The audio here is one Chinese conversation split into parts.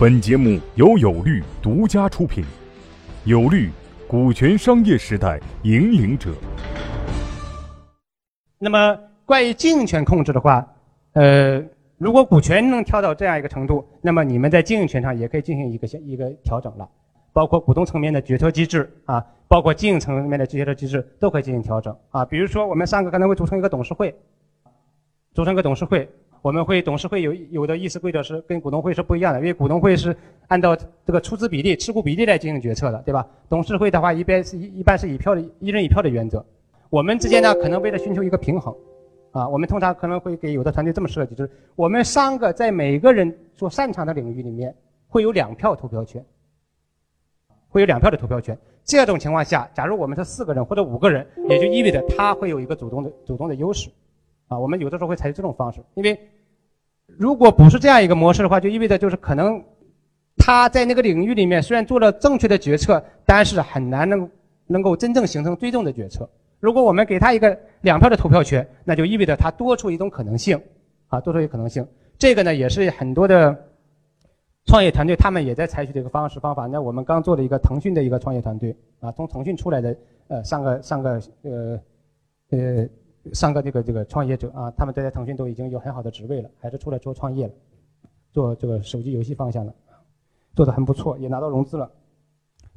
本节目由有律独家出品，有律，股权商业时代引领者。那么，关于经营权控制的话，呃，如果股权能调到这样一个程度，那么你们在经营权上也可以进行一个一个调整了，包括股东层面的决策机制啊，包括经营层面的决策机制都可以进行调整啊。比如说，我们三个可能会组成一个董事会，组成一个董事会。我们会董事会有有的议事规则是跟股东会是不一样的，因为股东会是按照这个出资比例、持股比例来进行决策的，对吧？董事会的话，一般是一一般是以票的一人一票的原则。我们之间呢，可能为了寻求一个平衡，啊，我们通常可能会给有的团队这么设计，就是我们三个在每个人所擅长的领域里面会有两票投票权，会有两票的投票权。这种情况下，假如我们是四个人或者五个人，也就意味着他会有一个主动的主动的优势。啊，我们有的时候会采取这种方式，因为如果不是这样一个模式的话，就意味着就是可能他在那个领域里面虽然做了正确的决策，但是很难能能够真正形成最终的决策。如果我们给他一个两票的投票权，那就意味着他多出一种可能性，啊，多出一个可能性。这个呢，也是很多的创业团队他们也在采取这个方式方法。那我们刚做了一个腾讯的一个创业团队，啊，从腾讯出来的呃上个上个呃呃。上个这个这个创业者啊，他们都在腾讯都已经有很好的职位了，还是出来做创业了，做这个手机游戏方向的，做的很不错，也拿到融资了。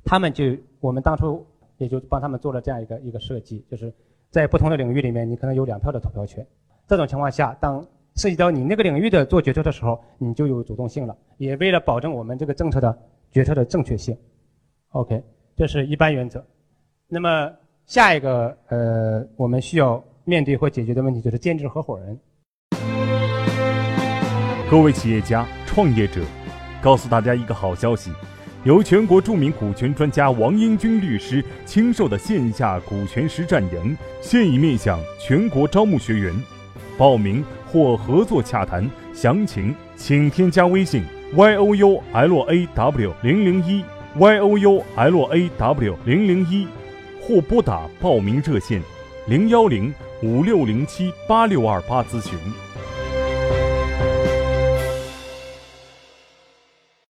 他们就我们当初也就帮他们做了这样一个一个设计，就是在不同的领域里面，你可能有两票的投票权。这种情况下，当涉及到你那个领域的做决策的时候，你就有主动性了。也为了保证我们这个政策的决策的正确性，OK，这是一般原则。那么下一个呃，我们需要。面对或解决的问题就是兼职合伙人。各位企业家、创业者，告诉大家一个好消息：由全国著名股权专家王英军律师亲授的线下股权实战营现已面向全国招募学员。报名或合作洽谈详情，请添加微信 y o u l a w 零零一 y o u l a w 零零一，或拨打报名热线零幺零。五六零七八六二八咨询。